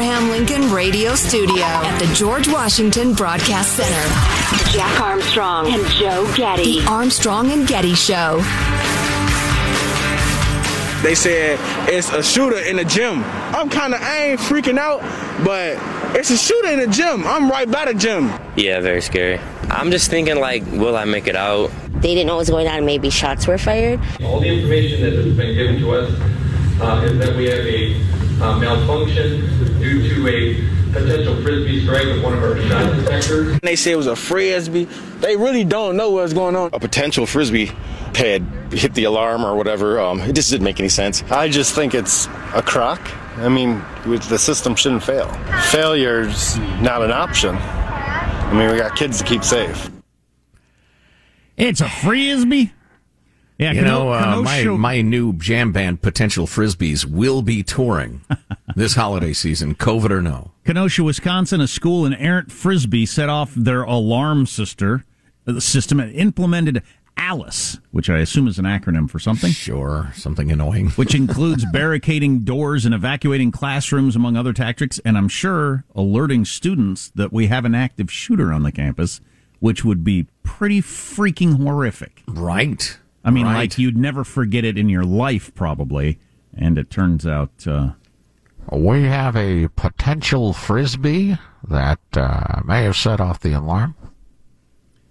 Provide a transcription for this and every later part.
Abraham Lincoln Radio Studio at the George Washington Broadcast Center, Jack Armstrong and Joe Getty. The Armstrong and Getty Show. They said it's a shooter in the gym. I'm kind of, I ain't freaking out, but it's a shooter in the gym. I'm right by the gym. Yeah, very scary. I'm just thinking, like, will I make it out? They didn't know what was going on. Maybe shots were fired. All the information that has been given to us uh, is that we have a uh, malfunction due to a potential frisbee strike with one of our shot detectors. They say it was a frisbee. They really don't know what's going on. A potential frisbee had hit the alarm or whatever. Um, it just didn't make any sense. I just think it's a crock. I mean, the system shouldn't fail. Failure's not an option. I mean, we got kids to keep safe. It's a frisbee. Yeah, you know, uh, my my new jam band, Potential Frisbees, will be touring this holiday season, COVID or no. Kenosha, Wisconsin, a school in errant frisbee set off their alarm sister uh, system and implemented Alice, which I assume is an acronym for something. Sure, something annoying. which includes barricading doors and evacuating classrooms, among other tactics, and I'm sure alerting students that we have an active shooter on the campus, which would be pretty freaking horrific. Right. I mean, Right. like you'd never forget it in your life, probably. And it turns out. Uh, We have a potential frisbee that uh, may have set off the alarm.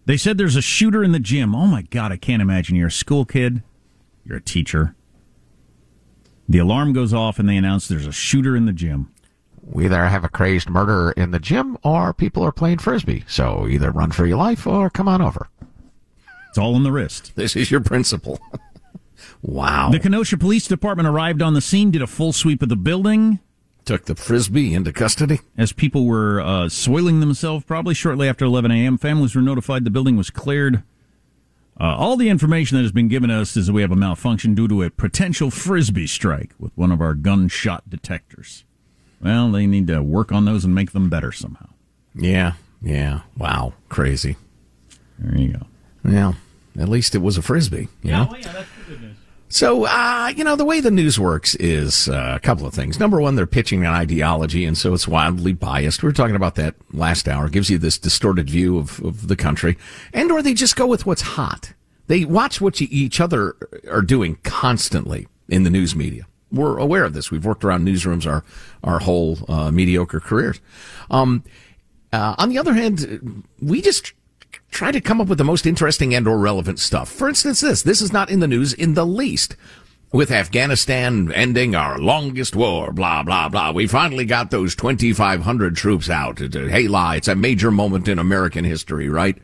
They said there's a shooter in the gym. Oh my God, I can't imagine. You're a school kid, you're a teacher. The alarm goes off and they announce there's a shooter in the gym. We either have a crazed murderer in the gym or people are playing frisbee. So either run for your life or come on over. It's all in the wrist. This is your principal. wow. The Kenosha Police Department arrived on the scene, did a full sweep of the building. Took the frisbee into custody. As people were uh, soiling themselves, probably shortly after 11 a.m., families were notified the building was cleared. Uh, all the information that has been given us is that we have a malfunction due to a potential frisbee strike with one of our gunshot detectors. Well, they need to work on those and make them better somehow. Yeah, yeah. Wow, crazy. There you go. Yeah, at least it was a frisbee. You know? yeah, that's the good news. So, uh, you know, the way the news works is uh, a couple of things. Number one, they're pitching an ideology, and so it's wildly biased. We were talking about that last hour. It gives you this distorted view of, of the country. And or they just go with what's hot. They watch what you, each other are doing constantly in the news media. We're aware of this. We've worked around newsrooms our, our whole uh, mediocre careers. Um, uh, on the other hand, we just try to come up with the most interesting and or relevant stuff. For instance, this. This is not in the news in the least. With Afghanistan ending our longest war, blah, blah, blah. We finally got those 2,500 troops out. Hey, lie, it's a major moment in American history, right?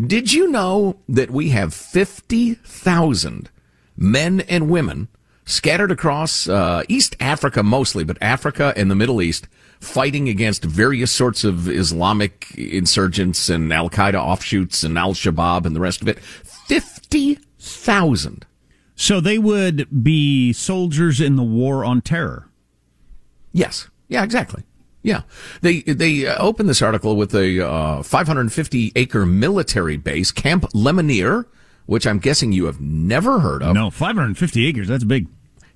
Did you know that we have 50,000 men and women scattered across uh, East Africa mostly, but Africa and the Middle East fighting against various sorts of Islamic insurgents and Al Qaeda offshoots and Al Shabaab and the rest of it? 50,000. So they would be soldiers in the war on terror. Yes. Yeah, exactly. Yeah. They they uh, opened this article with a uh, 550 acre military base, Camp Lemonnier, which I'm guessing you have never heard of. No, 550 acres, that's big.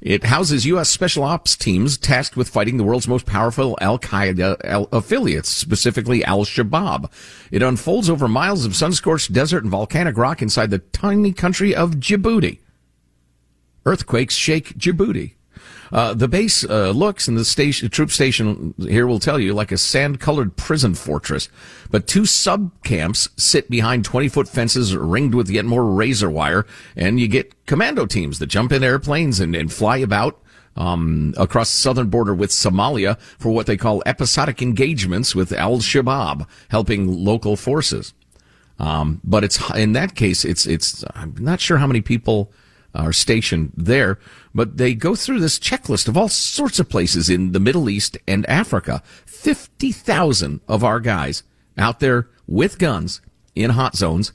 It houses U.S. special ops teams tasked with fighting the world's most powerful Al Qaeda affiliates, specifically Al Shabaab. It unfolds over miles of sun scorched desert and volcanic rock inside the tiny country of Djibouti. Earthquakes shake Djibouti. Uh, the base uh, looks, and the station, troop station here will tell you, like a sand-colored prison fortress. But two sub camps sit behind 20-foot fences ringed with yet more razor wire, and you get commando teams that jump in airplanes and, and fly about um, across the southern border with Somalia for what they call episodic engagements with Al Shabaab, helping local forces. Um, but it's in that case, it's it's. I'm not sure how many people are stationed there, but they go through this checklist of all sorts of places in the Middle East and Africa. 50,000 of our guys out there with guns in hot zones.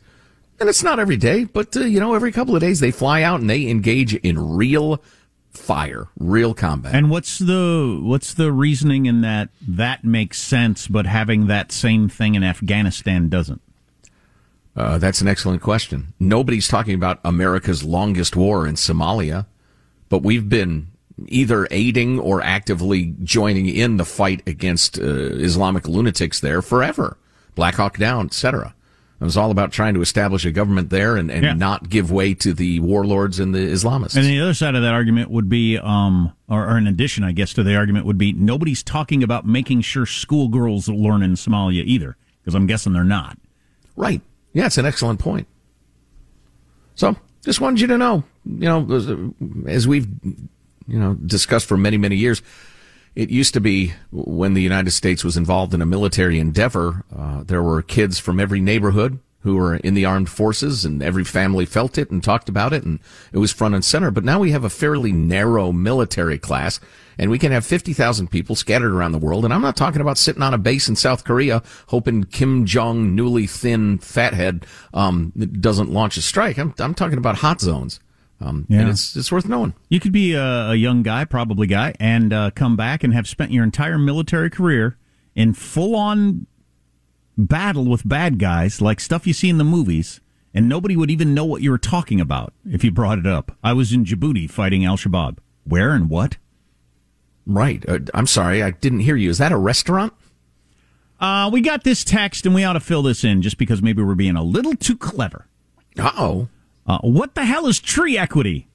And it's not every day, but uh, you know, every couple of days they fly out and they engage in real fire, real combat. And what's the what's the reasoning in that that makes sense, but having that same thing in Afghanistan doesn't? Uh, that's an excellent question. Nobody's talking about America's longest war in Somalia, but we've been either aiding or actively joining in the fight against uh, Islamic lunatics there forever. Black Hawk Down, etc. It was all about trying to establish a government there and, and yeah. not give way to the warlords and the Islamists. And the other side of that argument would be, um, or, or in addition, I guess, to the argument would be nobody's talking about making sure schoolgirls learn in Somalia either, because I'm guessing they're not. Right. Yeah, it's an excellent point. So, just wanted you to know, you know, as we've, you know, discussed for many, many years, it used to be when the United States was involved in a military endeavor, uh, there were kids from every neighborhood who were in the armed forces and every family felt it and talked about it and it was front and center. But now we have a fairly narrow military class and we can have 50,000 people scattered around the world. And I'm not talking about sitting on a base in South Korea hoping Kim Jong newly thin fathead, um, doesn't launch a strike. I'm, I'm talking about hot zones. Um, yeah. and it's, it's worth knowing. You could be a, a young guy, probably guy, and uh, come back and have spent your entire military career in full on battle with bad guys, like stuff you see in the movies, and nobody would even know what you were talking about if you brought it up. I was in Djibouti fighting Al Shabaab. Where and what? Right. Uh, I'm sorry, I didn't hear you. Is that a restaurant? Uh, we got this text, and we ought to fill this in just because maybe we're being a little too clever. Uh-oh. Uh, what the hell is tree equity?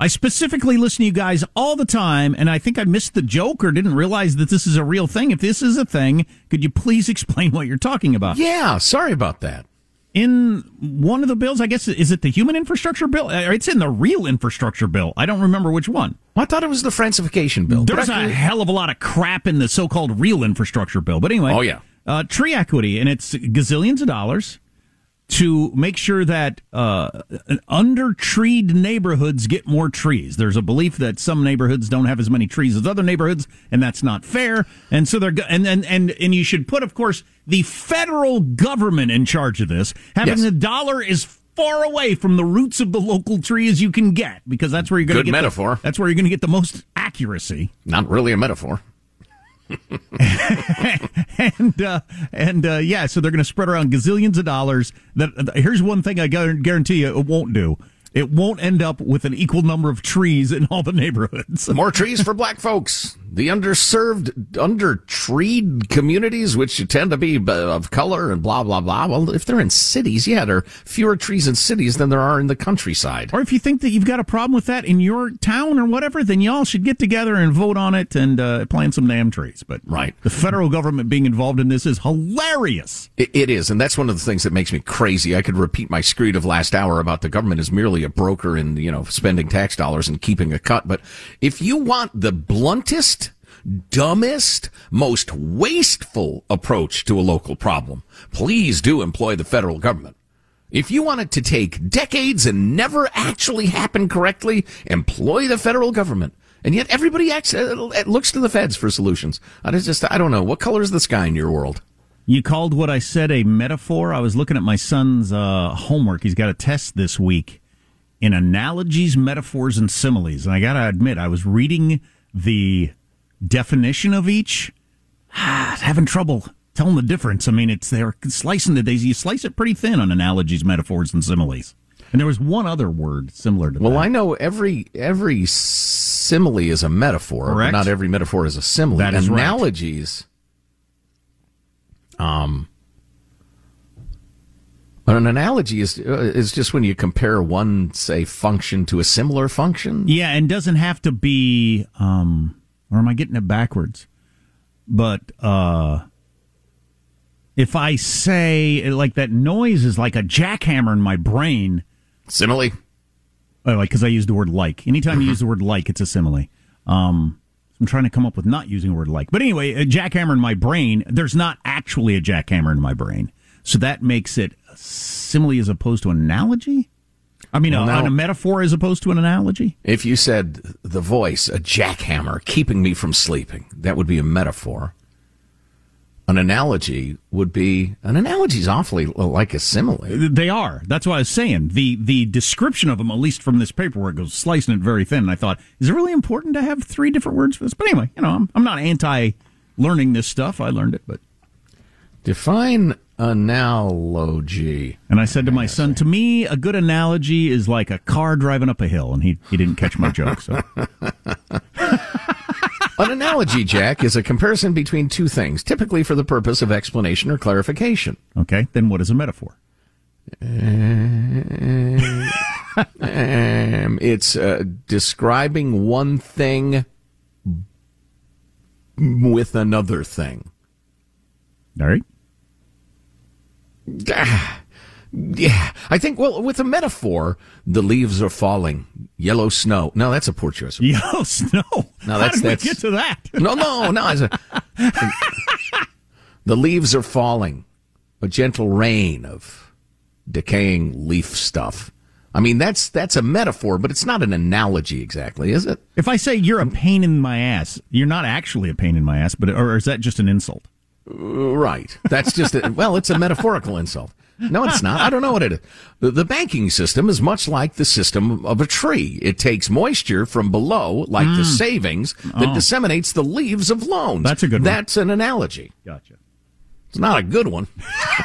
I specifically listen to you guys all the time, and I think I missed the joke or didn't realize that this is a real thing. If this is a thing, could you please explain what you're talking about? Yeah, sorry about that in one of the bills. I guess is it the human infrastructure bill? Uh, it's in the real infrastructure bill. I don't remember which one. I thought it was the Francification bill. There's a hell of a lot of crap in the so-called real infrastructure bill. But anyway, oh yeah, uh, tree equity, and it's gazillions of dollars to make sure that uh, under-treed neighborhoods get more trees. There's a belief that some neighborhoods don't have as many trees as other neighborhoods, and that's not fair. And so they're and and and and you should put, of course, the federal government in charge of this. Having yes. the dollar is far away from the roots of the local tree as you can get, because that's where you're going to get metaphor. The, that's where you're going to get the most accuracy. Not really a metaphor. and uh, and uh, yeah, so they're going to spread around gazillions of dollars. That here's one thing I guarantee you it won't do. It won't end up with an equal number of trees in all the neighborhoods. More trees for black folks. The underserved, undertreed communities, which tend to be of color and blah, blah, blah. Well, if they're in cities, yeah, there are fewer trees in cities than there are in the countryside. Or if you think that you've got a problem with that in your town or whatever, then y'all should get together and vote on it and uh, plant some damn trees. But right. the federal government being involved in this is hilarious. It, it is. And that's one of the things that makes me crazy. I could repeat my screed of last hour about the government is merely a broker in, you know, spending tax dollars and keeping a cut. But if you want the bluntest, dumbest, most wasteful approach to a local problem, please do employ the federal government. If you want it to take decades and never actually happen correctly, employ the federal government. And yet everybody acts, uh, looks to the feds for solutions. I just, I don't know. What color is the sky in your world? You called what I said a metaphor. I was looking at my son's uh, homework. He's got a test this week in analogies, metaphors, and similes. And I got to admit, I was reading the definition of each, having trouble telling the difference. I mean, it's they're slicing the daisy. You slice it pretty thin on analogies, metaphors, and similes. And there was one other word similar to well, that. Well, I know every every simile is a metaphor, Correct. but not every metaphor is a simile. That is analogies. Right. Um. But an analogy is uh, is just when you compare one, say, function to a similar function. Yeah, and doesn't have to be. Um, or am I getting it backwards? But uh, if I say like that noise is like a jackhammer in my brain, simile. Oh, like because I use the word like. Anytime you use the word like, it's a simile. Um, I'm trying to come up with not using the word like. But anyway, a jackhammer in my brain. There's not actually a jackhammer in my brain, so that makes it a simile as opposed to analogy. I mean, well, a, now, a metaphor as opposed to an analogy. If you said the voice, a jackhammer keeping me from sleeping, that would be a metaphor. An analogy would be an analogy is awfully like a simile. Uh, they are. That's what I was saying. The the description of them, at least from this paperwork, goes slicing it very thin. And I thought, is it really important to have three different words for this? But anyway, you know, I'm, I'm not anti learning this stuff. I learned it, but define analogy. And I said to my son, to me, a good analogy is like a car driving up a hill, and he he didn't catch my joke. So. An analogy, Jack, is a comparison between two things, typically for the purpose of explanation or clarification. Okay, then what is a metaphor? Um, um, it's uh, describing one thing with another thing. All right. Ah, yeah, I think. Well, with a metaphor, the leaves are falling. Yellow snow. No, that's a poor choice. Yellow snow. No, that's How did that's we get to that. no, no, no. A, the leaves are falling. A gentle rain of decaying leaf stuff. I mean, that's that's a metaphor, but it's not an analogy exactly, is it? If I say you're a pain in my ass, you're not actually a pain in my ass, but or is that just an insult? Right. That's just a, well, it's a metaphorical insult. No, it's not. I don't know what it is. The, the, banking system is much like the system of a tree. It takes moisture from below, like mm. the savings, that oh. disseminates the leaves of loans. That's a good one. That's an analogy. Gotcha. It's not a good one.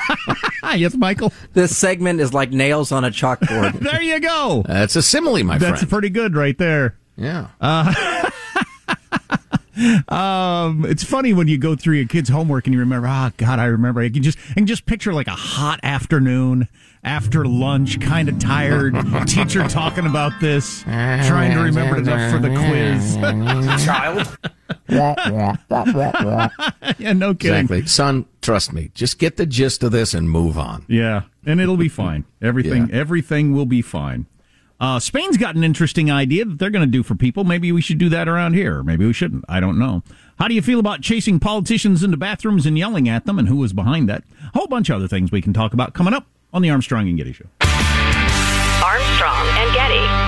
yes, Michael. This segment is like nails on a chalkboard. there you go. That's a simile, my That's friend. That's pretty good right there. Yeah. Uh, um, it's funny when you go through your kid's homework and you remember, oh God, I remember. I can just I can just picture like a hot afternoon after lunch, kind of tired, teacher talking about this, trying to remember enough for the quiz. Child. yeah, no kidding. Exactly, son. Trust me. Just get the gist of this and move on. Yeah, and it'll be fine. Everything, yeah. everything will be fine. Uh, Spain's got an interesting idea that they're going to do for people. Maybe we should do that around here. Maybe we shouldn't. I don't know. How do you feel about chasing politicians into bathrooms and yelling at them, and who was behind that? A whole bunch of other things we can talk about coming up on the Armstrong and Getty Show. Armstrong and Getty.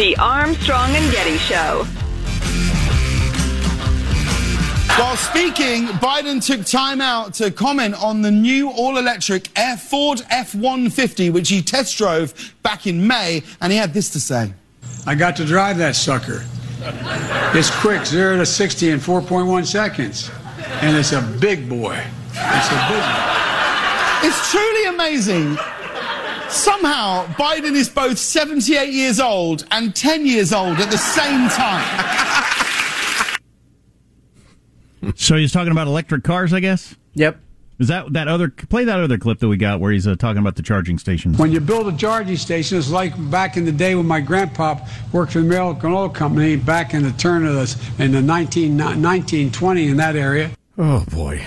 The Armstrong and Getty Show. While speaking, Biden took time out to comment on the new all electric Air Ford F 150, which he test drove back in May, and he had this to say I got to drive that sucker. It's quick, 0 to 60 in 4.1 seconds. And it's a big boy. It's a big boy. It's truly amazing. Somehow, Biden is both 78 years old and 10 years old at the same time. So he's talking about electric cars, I guess. Yep. Is that that other play that other clip that we got where he's uh, talking about the charging stations? When you build a charging station, it's like back in the day when my grandpa worked for the American Oil Company back in the turn of the in the 19, 1920 in that area. Oh boy.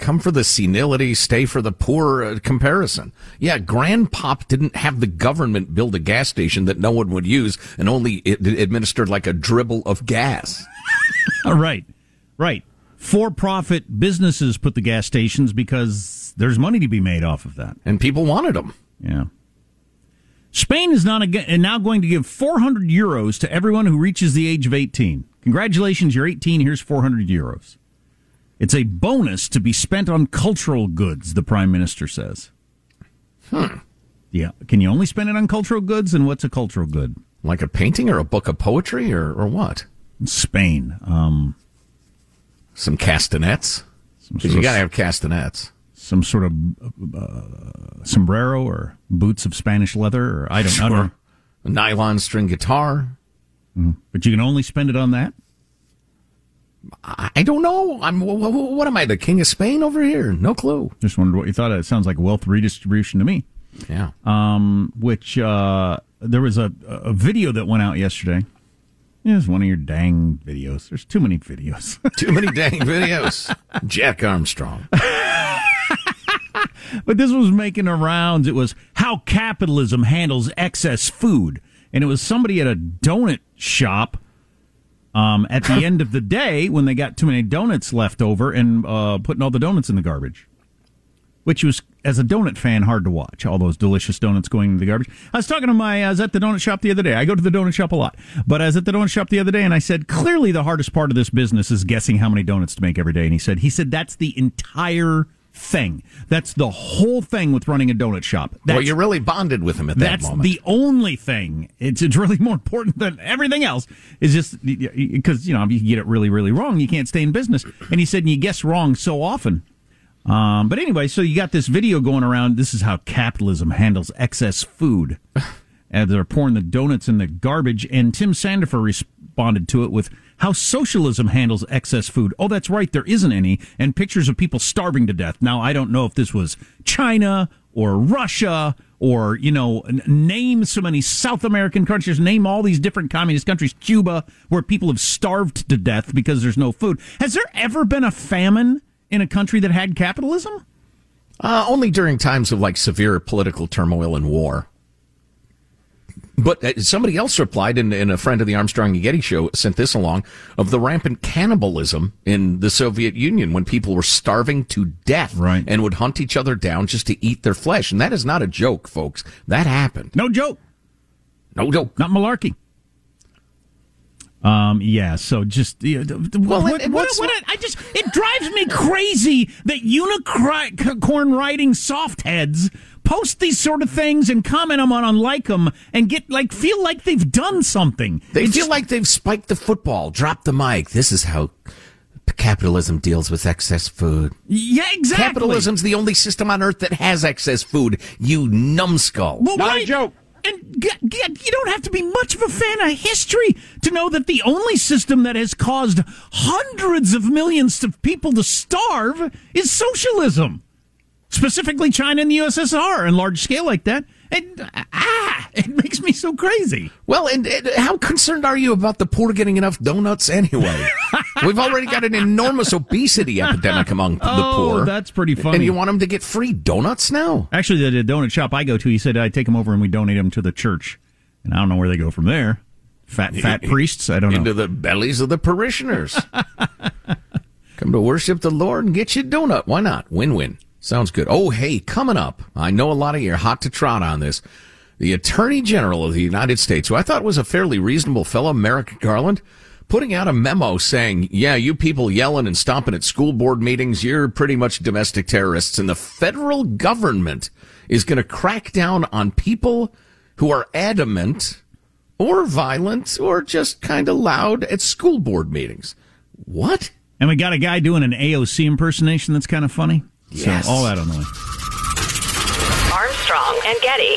Come for the senility, stay for the poor uh, comparison. Yeah, Grandpop didn't have the government build a gas station that no one would use and only it administered like a dribble of gas. right, right. For-profit businesses put the gas stations because there's money to be made off of that, and people wanted them. Yeah. Spain is not ag- now going to give 400 euros to everyone who reaches the age of 18. Congratulations, you're 18. Here's 400 euros. It's a bonus to be spent on cultural goods, the prime minister says. Hmm. Yeah. Can you only spend it on cultural goods? And what's a cultural good? Like a painting or a book of poetry or, or what? Spain. Um, Some castanets. Because you got to have castanets. Some sort of uh, sombrero or boots of Spanish leather, or I don't, I don't know. A nylon string guitar. Mhm. But you can only spend it on that? I don't know. I'm wh- wh- what am I, the king of Spain over here? No clue. Just wondered what you thought. It sounds like wealth redistribution to me. Yeah. Um, which uh, there was a, a video that went out yesterday. It was one of your dang videos. There's too many videos. Too many dang videos. Jack Armstrong. but this was making the rounds. It was how capitalism handles excess food, and it was somebody at a donut shop. Um, at the end of the day, when they got too many donuts left over and uh, putting all the donuts in the garbage, which was, as a donut fan, hard to watch. All those delicious donuts going in the garbage. I was talking to my, I was at the donut shop the other day. I go to the donut shop a lot, but I was at the donut shop the other day and I said, clearly the hardest part of this business is guessing how many donuts to make every day. And he said, he said that's the entire thing. That's the whole thing with running a donut shop. That's, well, you're really bonded with him at that that's moment. the only thing. It's it's really more important than everything else. Is just because you know if you get it really really wrong, you can't stay in business. And he said and you guess wrong so often. Um, but anyway, so you got this video going around. This is how capitalism handles excess food. And they're pouring the donuts in the garbage. And Tim Sandifer responded to it with how socialism handles excess food. Oh, that's right, there isn't any. And pictures of people starving to death. Now, I don't know if this was China or Russia or, you know, name so many South American countries, name all these different communist countries, Cuba, where people have starved to death because there's no food. Has there ever been a famine in a country that had capitalism? Uh, only during times of like severe political turmoil and war. But uh, somebody else replied, and, and a friend of the Armstrong and Getty show sent this along of the rampant cannibalism in the Soviet Union when people were starving to death Right. and would hunt each other down just to eat their flesh. And that is not a joke, folks. That happened. No joke. No joke. Not malarkey. Um. Yeah. So just th- th- Well, what, and what, what, I just it drives me crazy that unicorn riding soft heads post these sort of things and comment them on and like them and get like feel like they've done something. They It's feel just- like they've spiked the football, dropped the mic. This is how capitalism deals with excess food. yeah, exactly. Capitalism's the only system on earth that has excess food. You numbskull. Well, joke. And g- g- you don't have to be much of a fan of history to know that the only system that has caused hundreds of millions of people to starve is socialism. Specifically, China and the USSR on large scale like that. And ah, it makes me so crazy. Well, and, and how concerned are you about the poor getting enough donuts anyway? We've already got an enormous obesity epidemic among the Oh, poor. that's pretty funny. And you want them to get free donuts now? Actually, the, the donut shop I go to, he said I take them over and we donate them to the church. And I don't know where they go from there. Fat fat priests, I don't know. Into the bellies of the parishioners. Come to worship the Lord and get you a donut. Why not? Win win. Sounds good. Oh, hey, coming up. I know a lot of you are hot to trot on this. The Attorney General of the United States, who I thought was a fairly reasonable fellow, Merrick Garland, putting out a memo saying, yeah, you people yelling and stomping at school board meetings, you're pretty much domestic terrorists. And the federal government is going to crack down on people who are adamant or violent or just kind of loud at school board meetings. What? And we got a guy doing an AOC impersonation that's kind of funny. Yes. So all that on the way. Armstrong and Getty.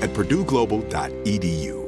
at purdueglobal.edu.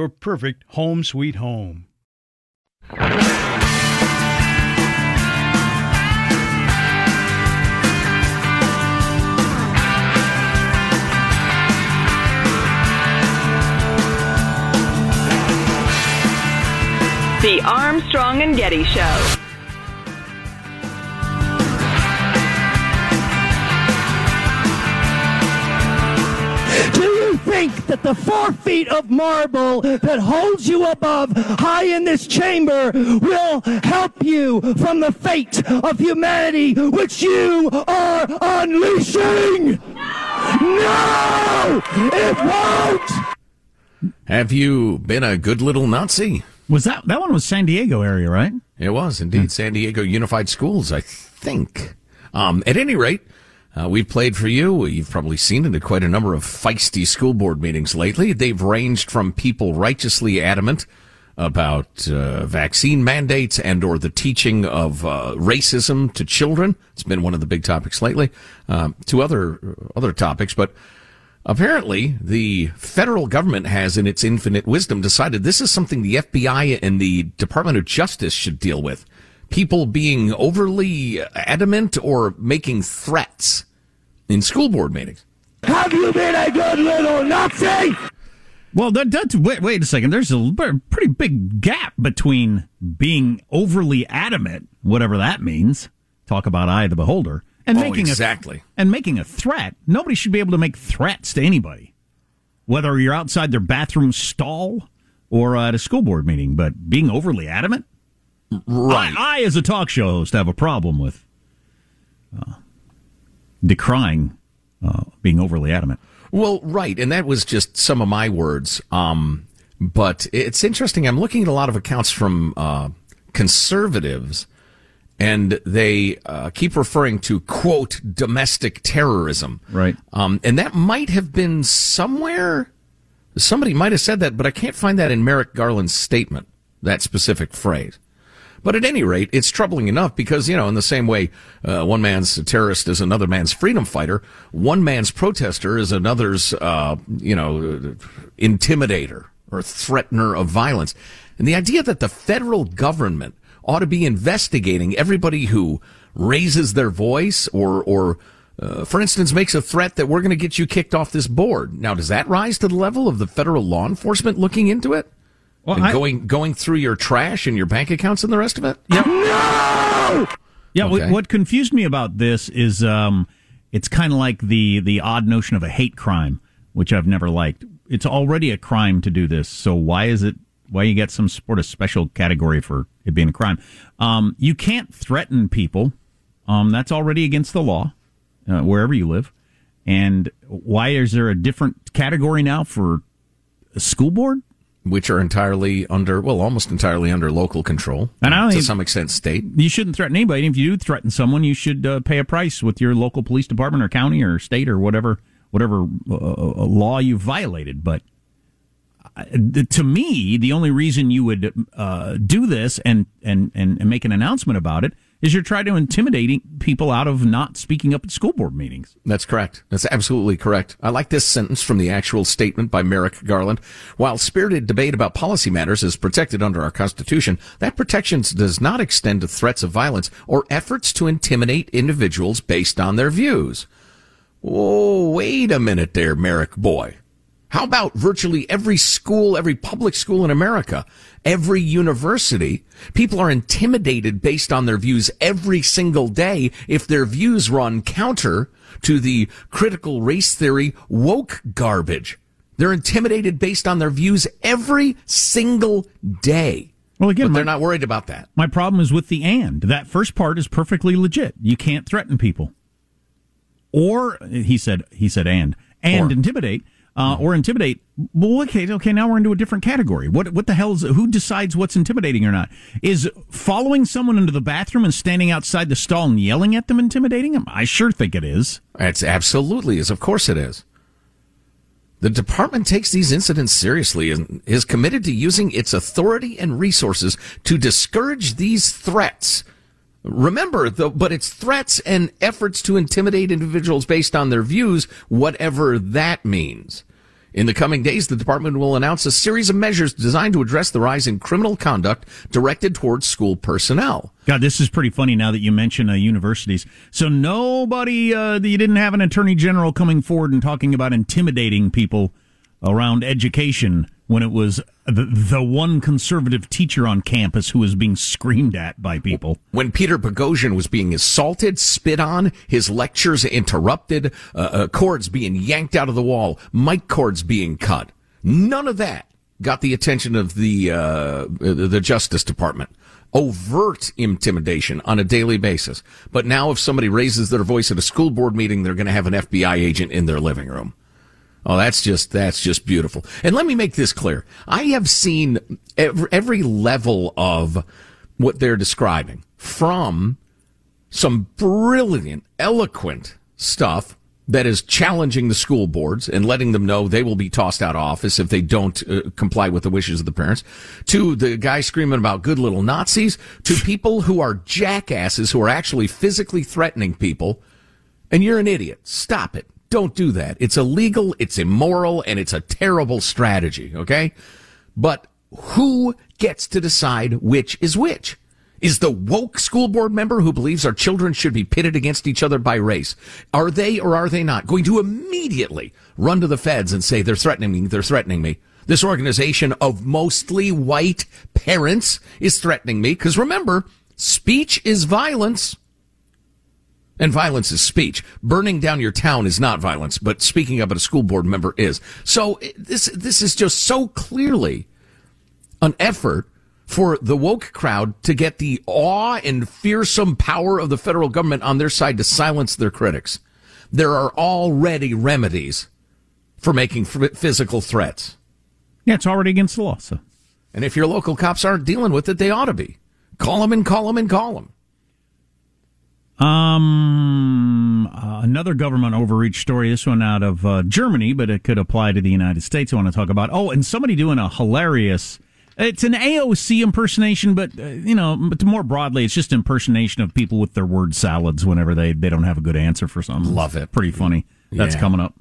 perfect home sweet home. The Armstrong and Getty Show. Do you think that the four feet of marble that holds you above high in this chamber will help you from the fate of humanity which you are unleashing? No! It won't! Have you been a good little Nazi? Was that that one was San Diego area, right? It was indeed San Diego Unified Schools, I think. Um, at any rate, uh, we've played for you. You've probably seen it at quite a number of feisty school board meetings lately. They've ranged from people righteously adamant about uh, vaccine mandates and or the teaching of uh, racism to children. It's been one of the big topics lately. Um, to other other topics, but apparently the federal government has, in its infinite wisdom, decided this is something the FBI and the Department of Justice should deal with. People being overly adamant or making threats in school board meetings. Have you been a good little Nazi? Well, that, that's wait, wait a second. There's a pretty big gap between being overly adamant, whatever that means. Talk about eye of the beholder, and Oh, making exactly. a, and making a threat. Nobody should be able to make threats to anybody, whether you're outside their bathroom stall or at a school board meeting. But being overly adamant, right? I, I as a talk show host, have a problem with uh, decrying uh, being overly adamant. Well, right, and that was just some of my words. Um, but it's interesting. I'm looking at a lot of accounts from uh, conservatives, and they uh, keep referring to quote domestic terrorism. Right. Um, and that might have been somewhere. Somebody might have said that, but I can't find that in Merrick Garland's statement. That specific phrase. But at any rate, it's troubling enough because, you know, in the same way uh, one man's terrorist is another man's freedom fighter, one man's protester is another's, uh, you know, intimidator or threatener of violence. And the idea that the federal government ought to be investigating everybody who raises their voice or, or uh, for instance, makes a threat that we're going to get you kicked off this board. Now, does that rise to the level of the federal law enforcement looking into it? Well, and I- going going through your trash and your bank accounts and the rest of it? Yeah. Yeah. what- Okay. What confused me about this is um, it's kind of like the the odd notion of a hate crime, which I've never liked. It's already a crime to do this, so why is it? Why you get some sort of special category for it being a crime? Um, you can't threaten people. Um, that's already against the law, uh, wherever you live. And why is there a different category now for a school board? Which are entirely under, well, almost entirely under local control. And I to some extent, state. You shouldn't threaten anybody. If you do threaten someone, you should uh, pay a price with your local police department or county or state or whatever whatever uh, uh, law you violated. But uh, to me, the only reason you would uh, do this and, and, and, and make an announcement about it is you're trying to intimidate people out of not speaking up at school board meetings. That's correct. That's absolutely correct. I like this sentence from the actual statement by Merrick Garland. While spirited debate about policy matters is protected under our Constitution, that protection does not extend to threats of violence or efforts to intimidate individuals based on their views. Oh, wait a minute there, Merrick boy. How about virtually every school, every public school in America, every university? People are intimidated based on their views every single day if their views run counter to the critical race theory woke garbage. They're intimidated based on their views every single day. Well, again, but they're not worried about that. My problem is with the and. That first part is perfectly legit. You can't threaten people. Or he said he said and and Or. intimidate uh, or intimidate. Well, okay, okay. Now we're into a different category. What what the hell is who decides what's intimidating or not? Is following someone into the bathroom and standing outside the stall and yelling at them intimidating them? I sure think it is. It's absolutely is. Of course it is. The department takes these incidents seriously and is committed to using its authority and resources to discourage these threats. Remember, though, but it's threats and efforts to intimidate individuals based on their views, whatever that means. In the coming days, the department will announce a series of measures designed to address the rise in criminal conduct directed towards school personnel. God, this is pretty funny now that you mention uh, universities. So nobody, uh, you didn't have an attorney general coming forward and talking about intimidating people around education when it was the, the one conservative teacher on campus who was being screamed at by people. when Peter Boghossian was being assaulted, spit on, his lectures interrupted, uh, uh, cords being yanked out of the wall, mic cords being cut. None of that got the attention of the uh, the Justice Department. Overt intimidation on a daily basis. But now, if somebody raises their voice at a school board meeting, they're going to have an FBI agent in their living room. Oh, that's just that's just beautiful. And let me make this clear: I have seen every, every level of what they're describing, from some brilliant, eloquent stuff that is challenging the school boards and letting them know they will be tossed out of office if they don't uh, comply with the wishes of the parents, to the guy screaming about good little Nazis, to people who are jackasses who are actually physically threatening people and you're an idiot. Stop it. Don't do that. It's illegal, it's immoral, and it's a terrible strategy, okay? But who gets to decide which is which? Is the woke school board member who believes our children should be pitted against each other by race, are they or are they not going to immediately run to the feds and say they're threatening me, they're threatening me? This organization of mostly white parents is threatening me because remember, speech is violence. And violence is speech. Burning down your town is not violence, but speaking up at a school board member is. So eh, this, this is just so clearly an effort for the woke crowd to get the awe and fearsome power of the federal government on their side to silence their critics. There are already remedies for making f- physical threats. Yeah, it's already against the law. So, And if your local cops aren't dealing with it, they ought to be. Call them and call them and call them. Um, uh, another government overreach story. This one out of uh, Germany, but it could apply to the United States. I want to talk about. Oh, and somebody doing a hilarious. It's an AOC impersonation, but uh, you know, but more broadly, it's just impersonation of people with their word salads whenever they they don't have a good answer for something. Love it. Pretty funny. That's Yeah. coming up.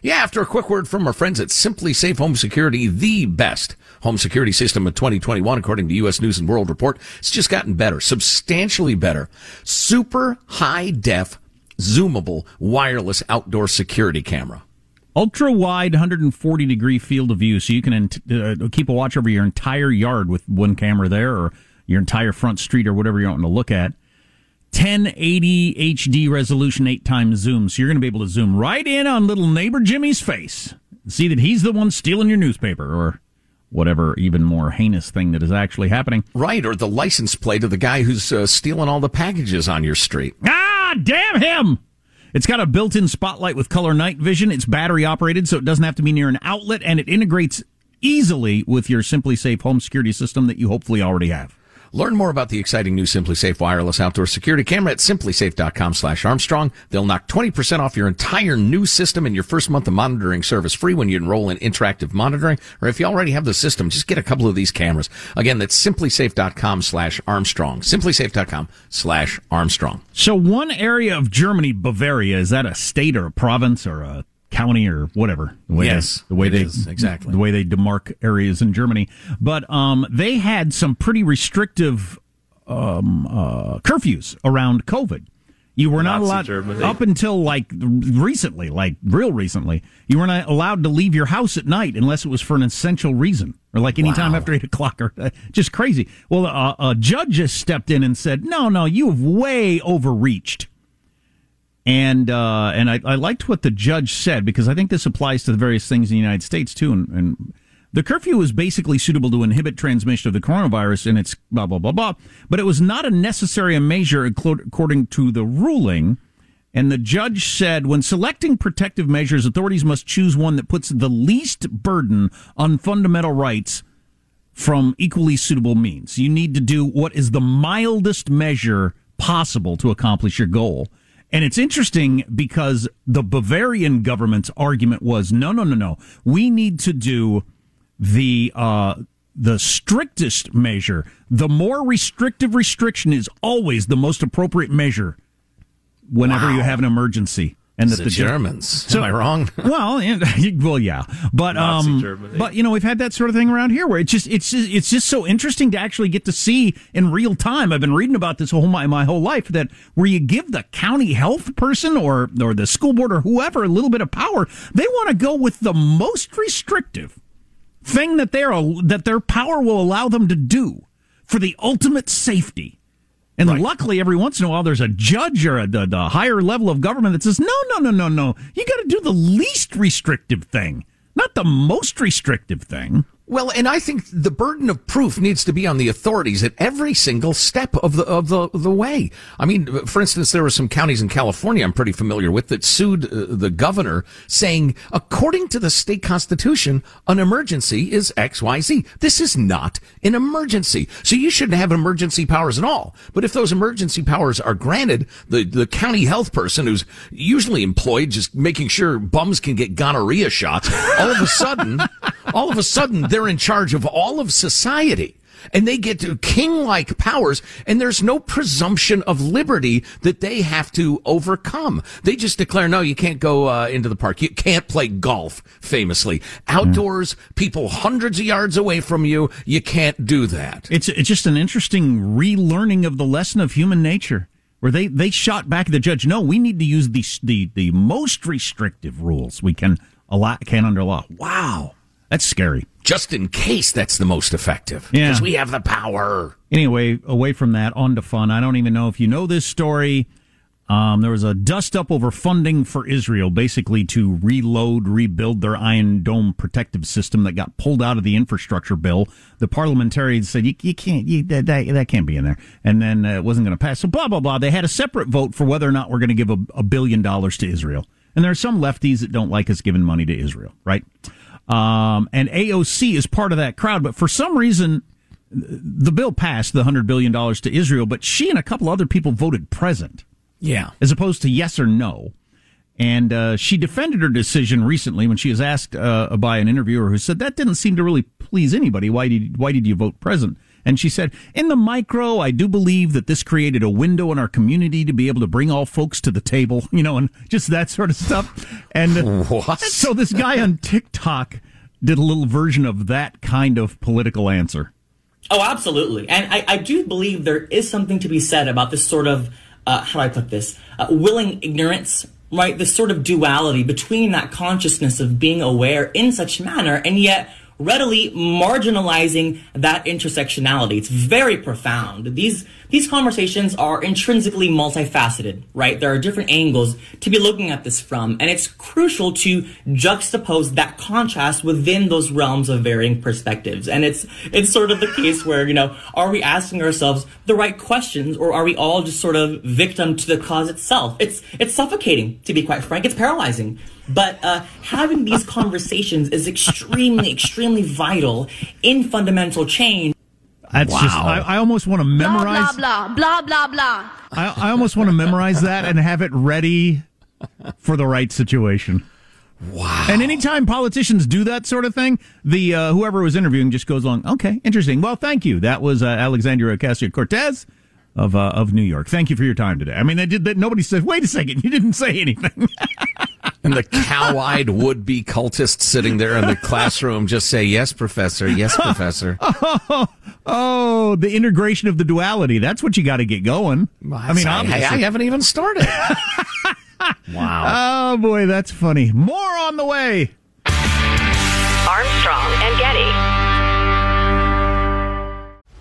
Yeah, after a quick word from our friends at SimpliSafe Home Security, the best home security system of 2021, according to U.S. News and World Report. It's just gotten better, substantially better. Super high def, zoomable, wireless outdoor security camera. Ultra wide, 140 degree field of view, so you can uh, keep a watch over your entire yard with one camera there, or your entire front street, or whatever you're wanting to look at. 1080 HD resolution, eight times zoom, so you're going to be able to zoom right in on little neighbor Jimmy's face, see that he's the one stealing your newspaper, or whatever even more heinous thing that is actually happening. Right, or the license plate of the guy who's uh, stealing all the packages on your street. Ah, damn him! It's got a built-in spotlight with color night vision. It's battery operated, so it doesn't have to be near an outlet, and it integrates easily with your Simply Safe home security system that you hopefully already have. Learn more about the exciting new SimpliSafe wireless outdoor security camera at simplisafe.com slash Armstrong. They'll knock 20% off your entire new system and your first month of monitoring service free when you enroll in interactive monitoring. Or if you already have the system, just get a couple of these cameras. Again, that's simplisafe.com slash Armstrong. Simplisafe.com slash Armstrong. So, one area of Germany, Bavaria, is that a state or a province or a county or whatever? The way Yes, they, the way they is, exactly. the way they demark areas in Germany. But um, they had some pretty restrictive um, uh, curfews around COVID. You were not allowed Germany. up until like recently, like real recently. You were not allowed to leave your house at night unless it was for an essential reason, or like any time Wow. after eight o'clock, or uh, just crazy. Well, uh, a judge just stepped in and said, "No, no, you have way overreached." And uh, and I, I liked what the judge said because I think this applies to the various things in the United States too. And, and the curfew was basically suitable to inhibit transmission of the coronavirus, and it's blah blah blah blah. But it was not a necessary measure according to the ruling. And the judge said, when selecting protective measures, authorities must choose one that puts the least burden on fundamental rights from equally suitable means. You need to do what is the mildest measure possible to accomplish your goal. And it's interesting because the Bavarian government's argument was no, no, no, no. We need to do the uh, the strictest measure. The more restrictive restriction is always the most appropriate measure whenever Wow. you have an emergency. And that The Germans. Am I wrong? Well, and- well, yeah, but Nazi um, Germany. but you know, we've had that sort of thing around here where it's just it's just, it's just so interesting to actually get to see in real time. I've been reading about this whole my my whole life that where you give the county health person or or the school board or whoever a little bit of power, they want to go with the most restrictive thing that they're that their power will allow them to do for the ultimate safety. And luckily, every once in a while, there's a judge or a, the, the higher level of government that says, no, no, no, no, no. You got to do the least restrictive thing, not the most restrictive thing. Well, and I think the burden of proof needs to be on the authorities at every single step of the of the the way. I mean, for instance, there were some counties in California I'm pretty familiar with that sued uh, the governor saying, according to the state constitution, an emergency is X Y Z. This is not an emergency, so you shouldn't have emergency powers at all. But if those emergency powers are granted, the the county health person who's usually employed just making sure bums can get gonorrhea shots, all of a sudden, all of a sudden they're in charge of all of society. And they get to king-like powers, and there's no presumption of liberty that they have to overcome. They just declare, no, you can't go uh, into the park. You can't play golf, famously. Outdoors, people hundreds of yards away from you, you can't do that. It's it's just an interesting relearning of the lesson of human nature, where they, they shot back at the judge. No, we need to use the the the most restrictive rules we can allow can under law. Wow, that's scary. Just in case that's the most effective. Yeah. Because we have the power. Anyway, away from that, on to fun. I don't even know if you know this story. Um, there was a dust up over funding for Israel, basically to reload, rebuild their Iron Dome protective system that got pulled out of the infrastructure bill. The parliamentarians said you, you can't, you, that, that that can't be in there, and then uh, it wasn't going to pass. So blah blah blah. They had a separate vote for whether or not we're going to give a, a billion dollars to Israel. And there are some lefties that don't like us giving money to Israel, right? Um, and AOC is part of that crowd, but for some reason, the bill passed the hundred billion dollars to Israel, but she and a couple other people voted present. Yeah. As opposed to yes or no. And uh, she defended her decision recently when she was asked uh, by an interviewer who said that didn't seem to really please anybody. Why did why did you vote present? And she said, in the micro, I do believe that this created a window in our community to be able to bring all folks to the table, you know, and just that sort of stuff. And what? so this guy on TikTok did a little version of that kind of political answer. Oh, absolutely. And I, I do believe there is something to be said about this sort of, uh, how do I put this, uh, willing ignorance, right? This sort of duality between that consciousness of being aware in such manner and yet readily marginalizing that intersectionality. It's very profound. These these conversations are intrinsically multifaceted, right? There are different angles to be looking at this from, and it's crucial to juxtapose that contrast within those realms of varying perspectives. And it's it's sort of the case where, you know, are we asking ourselves the right questions or are we all just sort of victim to the cause itself? It's it's suffocating, to be quite frank. It's paralyzing. But uh, having these conversations is extremely, extremely vital in fundamental change. That's just, I, I almost want to memorize. Blah, blah, blah, blah, blah. I, I almost want to memorize that and have it ready for the right situation. Wow. And anytime politicians do that sort of thing, the uh, whoever was interviewing just goes along, okay, interesting. Well, thank you. That was uh, Alexandria Ocasio Cortez of uh, of New York. Thank you for your time today. I mean, they did that. Nobody said, wait a second, you didn't say anything. and the cow-eyed would-be cultist sitting there in the classroom just say, "Yes, professor. Yes, professor." oh, oh, the integration of the duality. That's what you got to get going. I mean, I, obviously. I haven't even started. wow. Oh boy, that's funny. More on the way. Armstrong and Getty.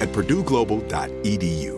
at purdueglobal.edu.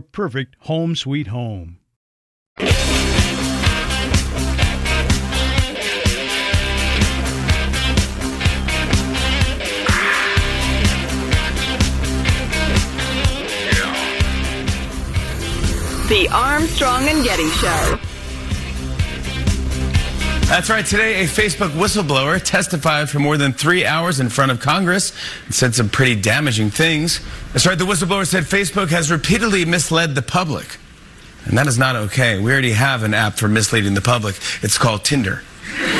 perfect home sweet home. The Armstrong and Getty Show. That's right. Today, a Facebook whistleblower testified for more than three hours in front of Congress and said some pretty damaging things. That's right. The whistleblower said Facebook has repeatedly misled the public. And that is not okay. We already have an app for misleading the public. It's called Tinder.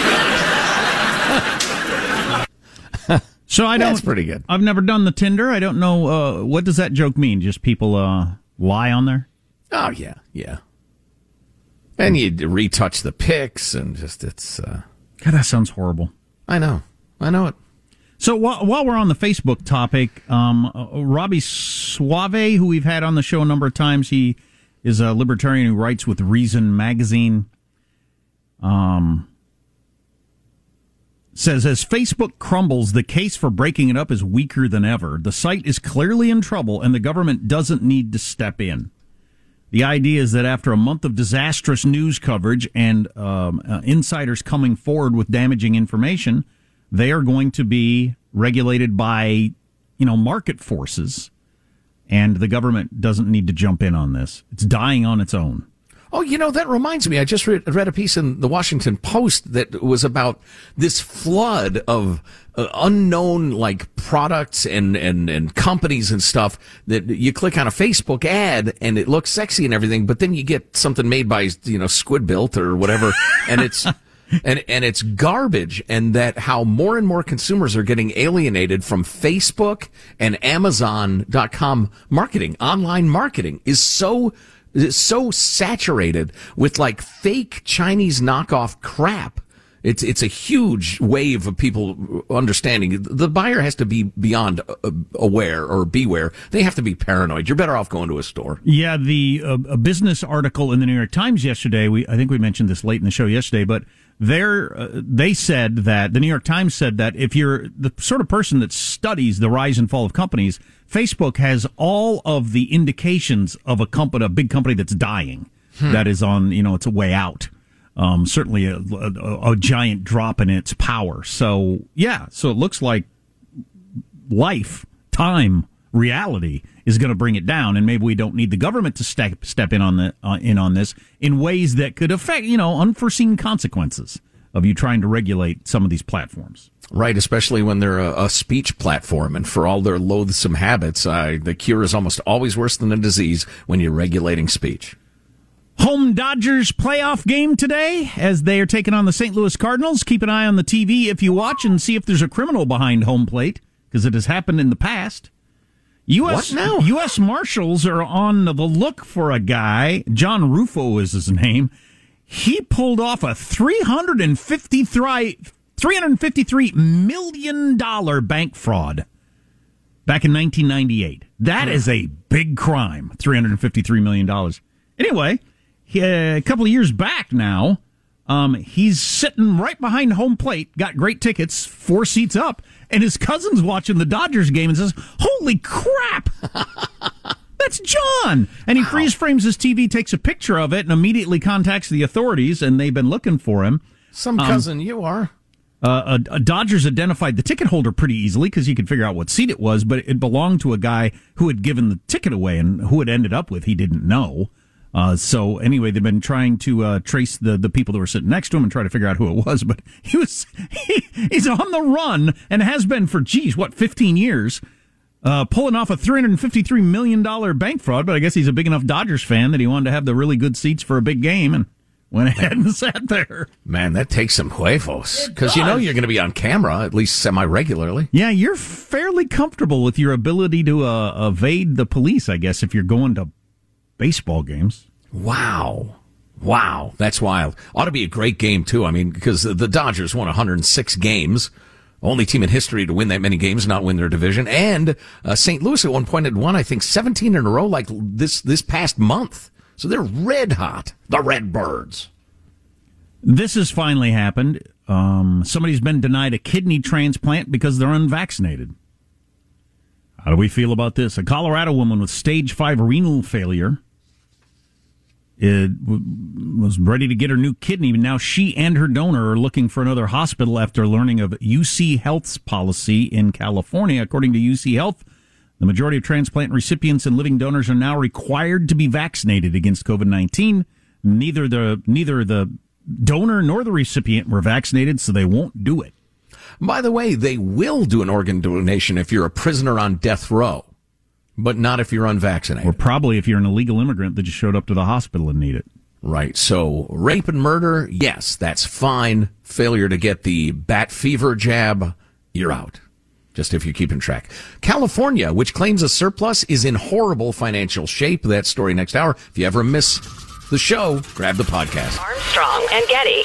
So I don't. That's pretty good. I've never done the Tinder. I don't know uh, what does that joke mean. Just people uh, lie on there. Oh yeah, yeah. And you retouch the pics, and just it's. Uh, God, that sounds horrible. I know. I know it. So while, while we're on the Facebook topic, um, uh, Robby Soave, who we've had on the show a number of times, he is a libertarian who writes with Reason magazine. Um, says as Facebook crumbles, the case for breaking it up is weaker than ever. The site is clearly in trouble, and the government doesn't need to step in. The idea is that after a month of disastrous news coverage and um, uh, insiders coming forward with damaging information, they are going to be regulated by, you know, market forces, and the government doesn't need to jump in on this. It's dying on its own. Oh, you know, that reminds me. I just read, read a piece in the Washington Post that was about this flood of uh, unknown like products and, and, and companies and stuff that you click on a Facebook ad and it looks sexy and everything, but then you get something made by, you know, Squid Built or whatever, and it's, and, and it's garbage and that how more and more consumers are getting alienated from Facebook and Amazon.com marketing. Online marketing is so, is so saturated with like fake Chinese knockoff crap. It's, it's a huge wave of people understanding the buyer has to be beyond uh, aware or beware. They have to be paranoid. You're better off going to a store. Yeah, the uh, a business article in the New York Times yesterday. We I think we mentioned this late in the show yesterday, but there uh, they said that the New York Times said that if you're the sort of person that studies the rise and fall of companies, Facebook has all of the indications of a company, a big company that's dying, Hmm. that is on you know its a way out. Um, certainly a, a, a giant drop in its power. So yeah, so it looks like life, time, reality is going to bring it down, and maybe we don't need the government to step step in on the uh, in on this in ways that could affect you know unforeseen consequences of you trying to regulate some of these platforms. Right, especially when they're a, a speech platform, and for all their loathsome habits, uh, the cure is almost always worse than the disease when you're regulating speech. Home Dodgers playoff game today as they are taking on the St. Louis Cardinals. Keep an eye on the TV if you watch and see if there's a criminal behind home plate because it has happened in the past. U.S. What now? U.S. Marshals are on the look for a guy. John Ruffo is his name. He pulled off a 353, $353 million bank fraud back in 1998. That is a big crime, $353 million. Anyway, uh, a couple of years back now, um, he's sitting right behind home plate, got great tickets, four seats up, and his cousin's watching the Dodgers game and says, Holy crap! That's John! And he freeze frames his TV, takes a picture of it, and immediately contacts the authorities, and they've been looking for him. Some Um, cousin you are. uh, a, a Dodgers identified the ticket holder pretty easily because you could figure out what seat it was, but it belonged to a guy who had given the ticket away and who it ended up with, he didn't know. Uh, so anyway, they've been trying to uh, trace the, the people that were sitting next to him and try to figure out who it was. But he was he, he's on the run and has been for geez, what fifteen years, uh, pulling off a three hundred and fifty three million dollar bank fraud. But I guess he's a big enough Dodgers fan that he wanted to have the really good seats for a big game and went ahead and sat there. Man, that takes some huevos because you know you're going to be on camera at least semi regularly. Yeah, you're fairly comfortable with your ability to uh, evade the police, I guess, if you're going to baseball games. Wow. Wow, that's wild. Ought to be a great game too. I mean, because the Dodgers won 106 games, only team in history to win that many games, not win their division. And uh, St. Louis at one point had won, I think, 17 in a row, like this this past month. So they're red hot. The Redbirds. This has finally happened. Um, somebody's been denied a kidney transplant because they're unvaccinated. How do we feel about this? A Colorado woman with stage five renal failure it w- was ready to get her new kidney, but now she and her donor are looking for another hospital after learning of UC Health's policy in California. According to UC Health, the majority of transplant recipients and living donors are now required to be vaccinated against COVID nineteen. Neither the neither the donor nor the recipient were vaccinated, so they won't do it. By the way, they will do an organ donation if you're a prisoner on death row, but not if you're unvaccinated. Or probably if you're an illegal immigrant that just showed up to the hospital and need it. Right. So rape and murder, yes, that's fine. Failure to get the bat fever jab, you're out. Just if you're keeping track. California, which claims a surplus, is in horrible financial shape. That story next hour. If you ever miss the show, grab the podcast. Armstrong and Getty.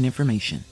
important information.